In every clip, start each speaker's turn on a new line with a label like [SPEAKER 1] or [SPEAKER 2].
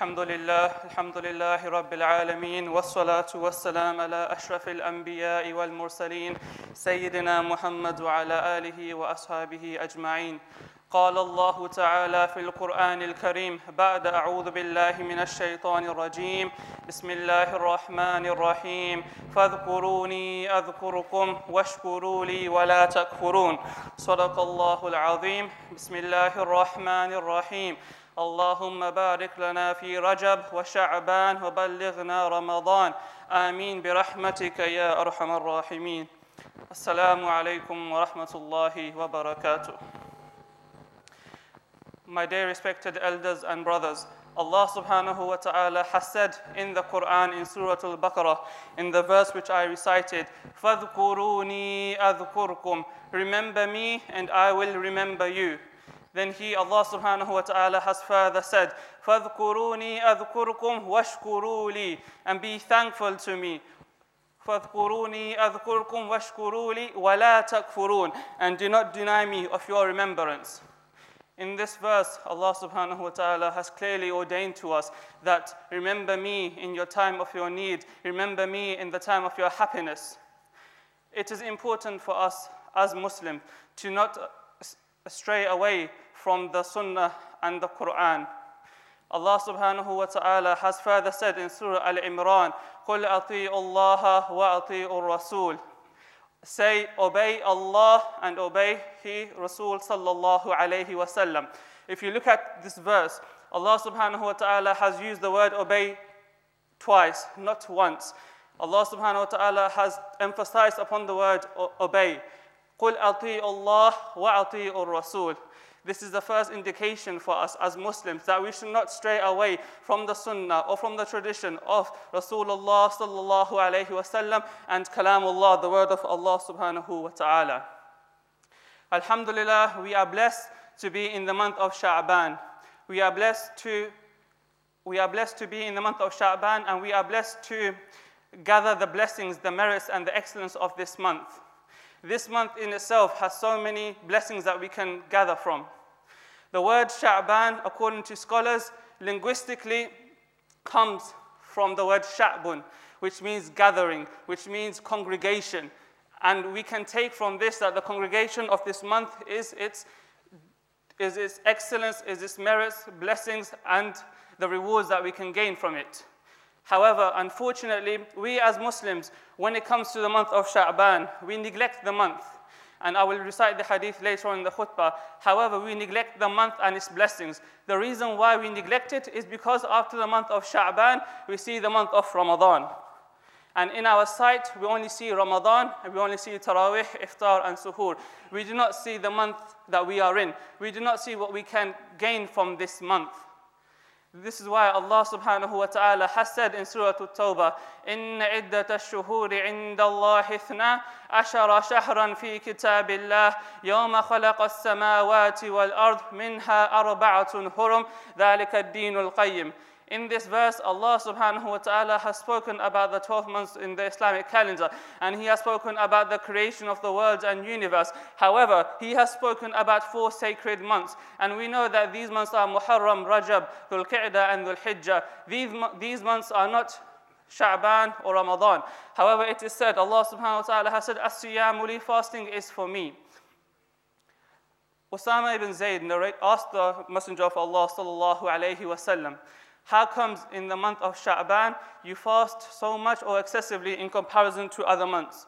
[SPEAKER 1] الحمد لله الحمد لله رب العالمين والصلاة والسلام على أشرف الأنبياء والمرسلين سيدنا محمد وعلى آله وأصحابه أجمعين. قال الله تعالى في القرآن الكريم بعد أعوذ بالله من الشيطان الرجيم بسم الله الرحمن الرحيم. فاذكروني أذكركم واشكروا لي ولا تكفرون. صدق الله العظيم. بسم الله الرحمن الرحيم. اللهم بارك لنا في رجب وشعبان وبلغنا رمضان آمين برحمتك يا أرحم الراحمين السلام عليكم ورحمة الله وبركاته My dear respected elders and brothers, Allah subhanahu wa ta'ala has said in the Quran in Surah Al-Baqarah, in the verse which I recited, فَاذْكُرُونِي أَذْكُرْكُمْ Remember me and I will remember you. Then he, Allah subhanahu wa ta'ala, has further said, فَاذْكُرُونِي أَذْكُرْكُمْ وَاشْكُرُوا لِي And be thankful to me. فَاذْكُرُونِي أَذْكُرْكُمْ وَاشْكُرُوا لِي وَلَا تَكْفُرُونَ And do not deny me of your remembrance. In this verse, Allah subhanahu wa ta'ala has clearly ordained to us that remember me in your time of your need, remember me in the time of your happiness. It is important for us as Muslims to not stray away from the Sunnah and the Quran. Allah subhanahu wa ta'ala has further said in Surah Al Imran, قُلْ أَطِيعُوا اللَّهَ وَأَطِيعُوا الرَّسُولِ say obey Allah and obey He Rasul sallallahu alayhi wasallam. If you look at this verse, Allah subhanahu wa ta'ala has used the word obey twice, not once. Allah subhanahu wa ta'ala has emphasized upon the word obey. قُلْ أَطِيعُوا اللَّهَ وَأَطِيعُوا الرَّسُولِ this is the first indication for us as Muslims that we should not stray away from the Sunnah or from the tradition of Rasulullah sallallahu alayhi wasallam and Kalamullah, the word of Allah subhanahu wa ta'ala. Alhamdulillah, we are blessed to be in the month of Sha'ban. We are blessed to we are blessed to be in the month of Sha'ban and we are blessed to gather the blessings, the merits and the excellence of this month. This month in itself has so many blessings that we can gather from. The word Sha'ban, according to scholars, linguistically comes from the word Sha'bun, which means gathering, which means congregation. And we can take from this that the congregation of this month is its, is its excellence, is its merits, blessings, and the rewards that we can gain from it. However, unfortunately, we as Muslims, when it comes to the month of Sha'ban, we neglect the month. And I will recite the hadith later on in the khutbah. However, we neglect the month and its blessings. The reason why we neglect it is because after the month of Sha'ban, we see the month of Ramadan. And in our sight, we only see Ramadan, and we only see Taraweeh, Iftar, and Suhoor. We do not see the month that we are in. We do not see what we can gain from this month. This is why Allah subhanahu wa ta'ala has said in Surah At-Tawbah, إِنَّ عِدَّةَ الشُّهُورِ عِنْدَ اللَّهِ اثْنَا عَشَرَ شَهْرًا فِي كِتَابِ اللَّهِ يَوْمَ خَلَقَ السَّمَاوَاتِ وَالْأَرْضِ مِنْهَا أَرْبَعَةٌ حُرُمْ ذَلِكَ الدِّينُ الْقَيِّمُ in this verse, Allah subhanahu wa ta'ala has spoken about the 12 months in the Islamic calendar, and He has spoken about the creation of the world and universe. However, He has spoken about four sacred months, and we know that these months are Muharram, Rajab, Dhul Qa'dah, and Dhul Hijjah. These, these months are not Sha'ban or Ramadan. However, it is said, Allah subhanahu wa ta'ala has said, As-siyamu fasting is for me. Usama ibn Zayd asked the Messenger of Allah sallallahu alayhi wasallam, how comes in the month of Sha'ban you fast so much or excessively in comparison to other months?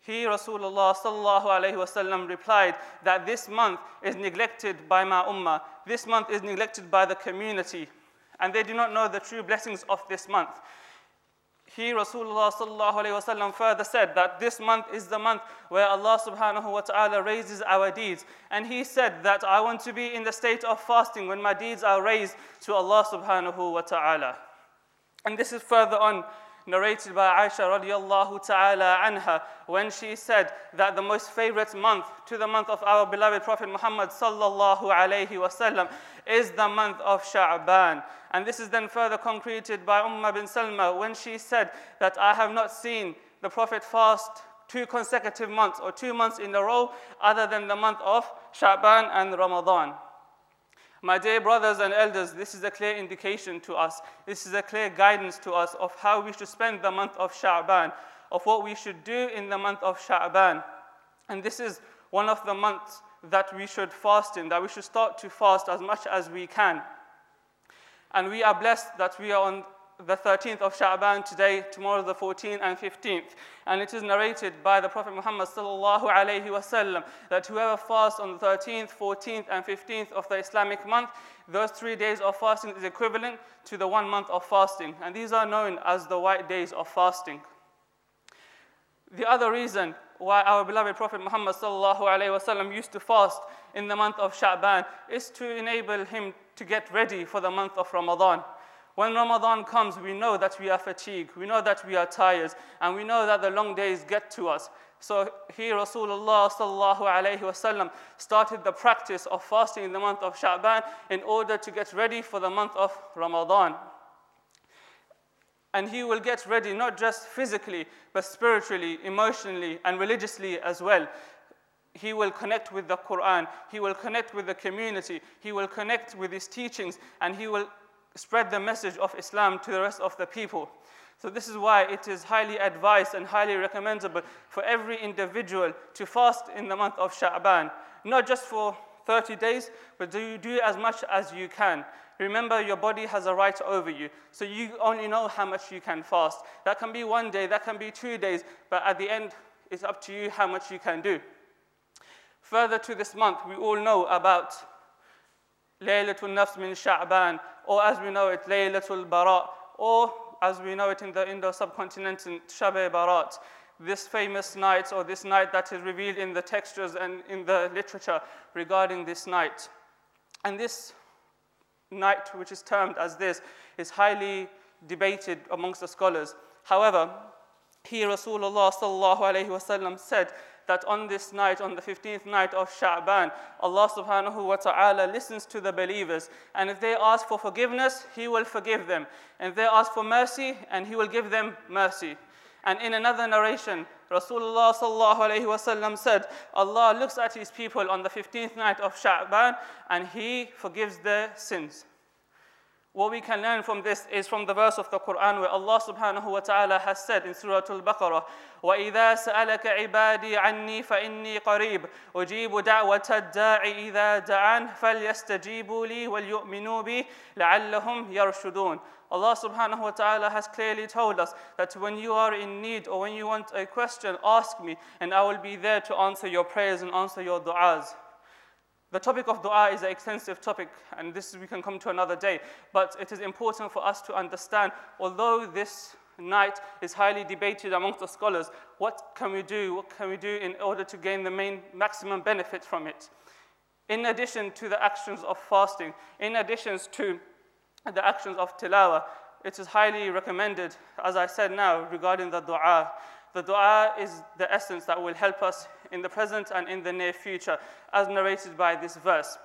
[SPEAKER 1] He, Rasulullah sallallahu alayhi wasallam, replied that this month is neglected by my ummah. This month is neglected by the community. And they do not know the true blessings of this month. He, Rasulullah sallallahu alayhi wasallam, further said that this month is the month where Allah subhanahu wa ta'ala raises our deeds. And he said that I want to be in the state of fasting when my deeds are raised to Allah subhanahu wa ta'ala. And this is further on narrated by Aisha radiallahu ta'ala anha when she said that the most favorite month to the month of our beloved Prophet Muhammad sallallahu alayhi wasallam is the month of Sha'ban. And this is then further concreted by Ummah bin Salma when she said that I have not seen the Prophet fast two consecutive months or two months in a row other than the month of Sha'ban and Ramadan. My dear brothers and elders, this is a clear indication to us. This is a clear guidance to us of how we should spend the month of Sha'ban, of what we should do in the month of Sha'ban. And this is one of the months that we should fast in, that we should start to fast as much as we can. And we are blessed that we are on the 13th of Sha'ban today, tomorrow the 14th and 15th. And it is narrated by the Prophet Muhammad sallallahu alayhi wasallam that whoever fasts on the 13th, 14th and 15th of the Islamic month, those three days of fasting is equivalent to the one month of fasting. And these are known as the white days of fasting. The other reason why our beloved Prophet Muhammad sallallahu alayhi wasallam used to fast in the month of Sha'ban is to enable him to get ready for the month of Ramadan. When Ramadan comes, we know that we are fatigued, we know that we are tired, and we know that the long days get to us. So here Rasulullah sallallahu wasallam started the practice of fasting in the month of Sha'ban in order to get ready for the month of Ramadan. And he will get ready not just physically, but spiritually, emotionally, and religiously as well he will connect with the Quran, he will connect with the community, he will connect with his teachings, and he will spread the message of Islam to the rest of the people. So, this is why it is highly advised and highly recommendable for every individual to fast in the month of Sha'ban, not just for 30 days, but do, do as much as you can. Remember, your body has a right over you, so you only know how much you can fast. That can be one day, that can be two days, but at the end, it's up to you how much you can do. Further to this month, we all know about Laylatul Nisf min Sha'ban, or as we know it, Laylatul Bara, or as we know it in the Indo subcontinent, in Shab Barat, this famous night, or this night that is revealed in the textures and in the literature regarding this night. And this night, which is termed as this, is highly debated amongst the scholars. However, here Rasulullah said that on this night, on the 15th night of Sha'ban, Allah subhanahu wa ta'ala listens to the believers. And if they ask for forgiveness, He will forgive them. And if they ask for mercy, and He will give them mercy. And in another narration, Rasulullah sallallahu alayhi wasallam said, Allah looks at His people on the 15th night of Sha'ban, and He forgives their sins. What we can learn from this is from the verse of the Quran where Allah subhanahu wa ta'ala has said in Surah Al-Baqarah, وَإِذَا سَأَلَكَ عِبَادِي عَنِّي فَإِنِّي قَرِيبٌ أُجِيبُ دَعْوَةَ الدَّاعِ إِذَا دَعَانِ فَلْيَسْتَجِيبُوا لِي وَلْيُؤْمِنُوا بِي لَعَلَّهُمْ يَرْشُدُونَ Allah subhanahu wa ta'ala has clearly told us that when you are in need or when you want a question, ask me and I will be there to answer your prayers and answer your du'as. The topic of dua is an extensive topic, and this we can come to another day. But it is important for us to understand, although this night is highly debated amongst the scholars, what can we do? What can we do in order to gain the main maximum benefit from it? In addition to the actions of fasting, in addition to the actions of tilawah, it is highly recommended, as I said now, regarding the dua. The dua is the essence that will help us in the present and in the near future, as narrated by this verse.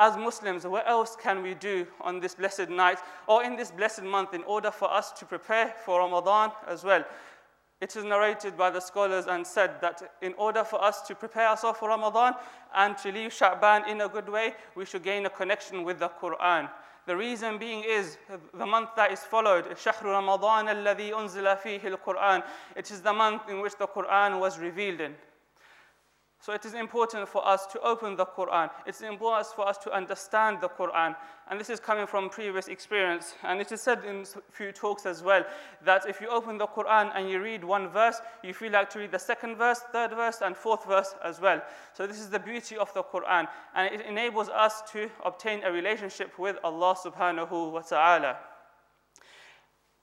[SPEAKER 1] As Muslims, what else can we do on this blessed night or in this blessed month in order for us to prepare for Ramadan as well? It is narrated by the scholars and said that in order for us to prepare ourselves for Ramadan and to leave Sha'ban in a good way, we should gain a connection with the Quran. The reason being is the month that is followed, شهر رمضان الذي أنزل فيه القرآن. It is the month in which the Quran was revealed in. So it is important for us to open the Quran. It's important for us to understand the Quran. And this is coming from previous experience. And it is said in a few talks as well that if you open the Quran and you read one verse, you feel like to read the second verse, third verse, and fourth verse as well. So this is the beauty of the Quran. And it enables us to obtain a relationship with Allah subhanahu wa ta'ala.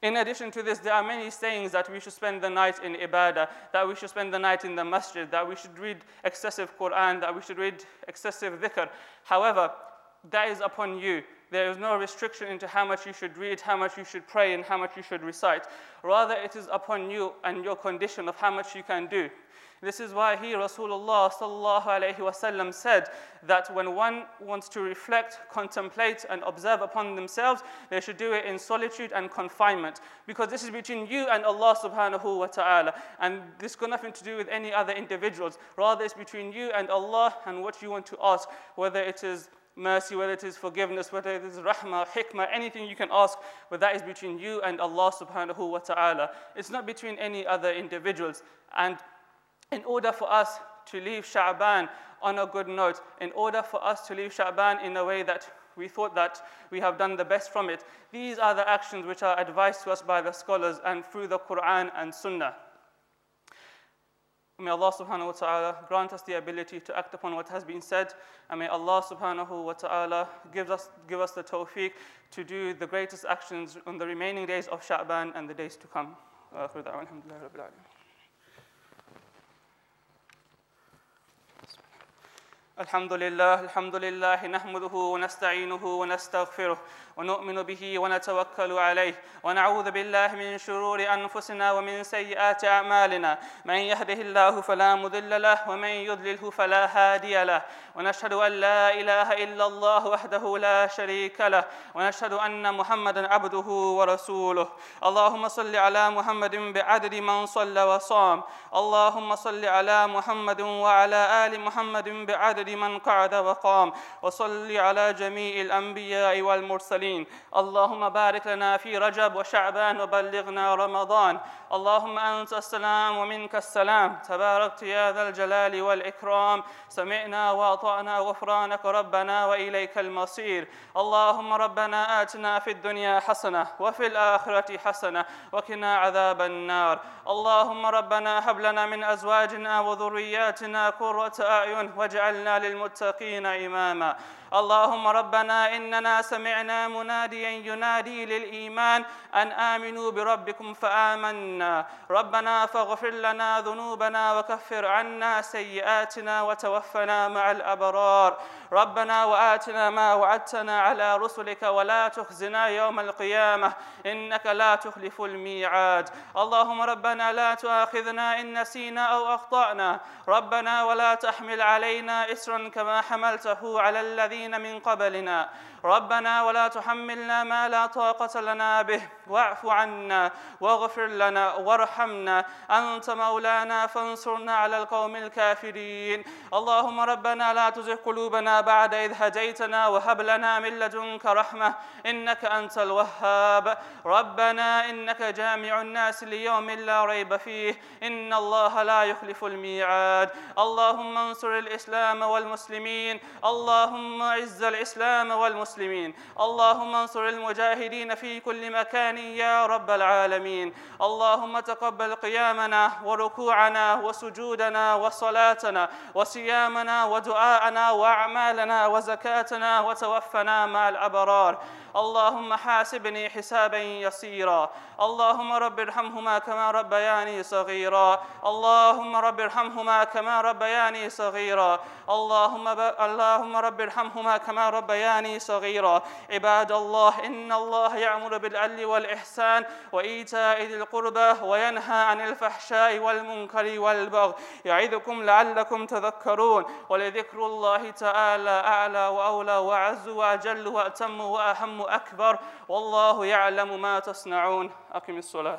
[SPEAKER 1] In addition to this, there are many sayings that we should spend the night in ibadah, that we should spend the night in the masjid, that we should read excessive Quran, that we should read excessive dhikr. However, that is upon you. There is no restriction into how much you should read, how much you should pray, and how much you should recite. Rather, it is upon you and your condition of how much you can do. This is why he, Rasulullah sallallahu wasallam, said that when one wants to reflect, contemplate, and observe upon themselves, they should do it in solitude and confinement. Because this is between you and Allah subhanahu wa ta'ala. And this got nothing to do with any other individuals. Rather, it's between you and Allah and what you want to ask, whether it is mercy, whether it is forgiveness, whether it is rahmah, hikmah, anything you can ask, but that is between you and Allah subhanahu wa ta'ala. It's not between any other individuals. And in order for us to leave Sha'ban on a good note, in order for us to leave Sha'ban in a way that we thought that we have done the best from it, these are the actions which are advised to us by the scholars and through the Quran and Sunnah. May Allah subhanahu wa ta'ala grant us the ability to act upon what has been said. And may Allah subhanahu wa ta'ala give us, give us the tawfiq to do the greatest actions on the remaining days of Sha'ban and the days to come. الحمد لله الحمد لله نحمده ونستعينه ونستغفره ونؤمن به ونتوكل عليه ونعوذ بالله من شرور أنفسنا ومن سيئات أعمالنا. من يهده الله فلا مضل له ومن يضلله فلا هادي له. ونشهد أن لا إله إلا الله وحده لا شريك له ونشهد أن محمدا عبده ورسوله. اللهم صل على محمد بعدد من صلى وصام. اللهم صل على محمد وعلى آل محمد بعدد من قعد وقام. وصل على جميع الأنبياء والمرسلين. اللهم بارك لنا في رجب وشعبان وبلغنا رمضان. اللهم أنت السلام ومنك السلام. تباركت يا ذا الجلال والإكرام. سمعنا وأطعنا غفرانك ربنا وإليك المصير. اللهم ربنا آتنا في الدنيا حسنة وفي الآخرة حسنة وقنا عذاب النار. اللهم ربنا هب لنا من أزواجنا وذرياتنا قرة أعين واجعلنا للمتقين إماما. اللهم ربنا اننا سمعنا مناديا ينادي للايمان ان امنوا بربكم فامنا ربنا فاغفر لنا ذنوبنا وكفر عنا سيئاتنا وتوفنا مع الابرار ربنا واتنا ما وعدتنا على رسلك ولا تخزنا يوم القيامه انك لا تخلف الميعاد اللهم ربنا لا تؤاخذنا ان نسينا أو اخطانا ربنا ولا تحمل علينا اسرا كما حملته على الذين من قبلنا ربنا ولا تحملنا ما لا طاقة لنا به. واعف عنا واغفر لنا وارحمنا. أنت مولانا فانصرنا على القوم الكافرين. اللهم ربنا لا تزغ قلوبنا بعد إذ هديتنا وهب لنا من لدنك رحمة. إنك أنت الوهاب. ربنا إنك جامع الناس ليوم لا ريب فيه. إن الله لا يخلف الميعاد. اللهم انصر الإسلام والمسلمين. اللهم اعز الإسلام والمسلمين. اللهم انصر المجاهدين في كل مكان يا رب العالمين. اللهم تقبل قيامنا وركوعنا وسجودنا وصلاتنا وصيامنا ودعاءنا وأعمالنا وزكاتنا وتوفنا مع الأبرار. اللهم حاسبني حسابا يسيرا. اللهم رب ارحمهما كما ربياني صغيرا. اللهم رب ارحمهما كما ربياني صغيرا. اللهم ب... اللهم رب ارحمهما كما ربياني صغيرا. عباد الله إن الله يأمر بالعدل والإحسان وإيتاء ذي القربى وينهى عن الفحشاء والمنكر والبغي. يعظكم لعلكم تذكرون. ولذكر الله تعالى أعلى وأولى وأعز وأجل وأتم وأهم اكبر والله يعلم ما تصنعون. أقم الصلاة.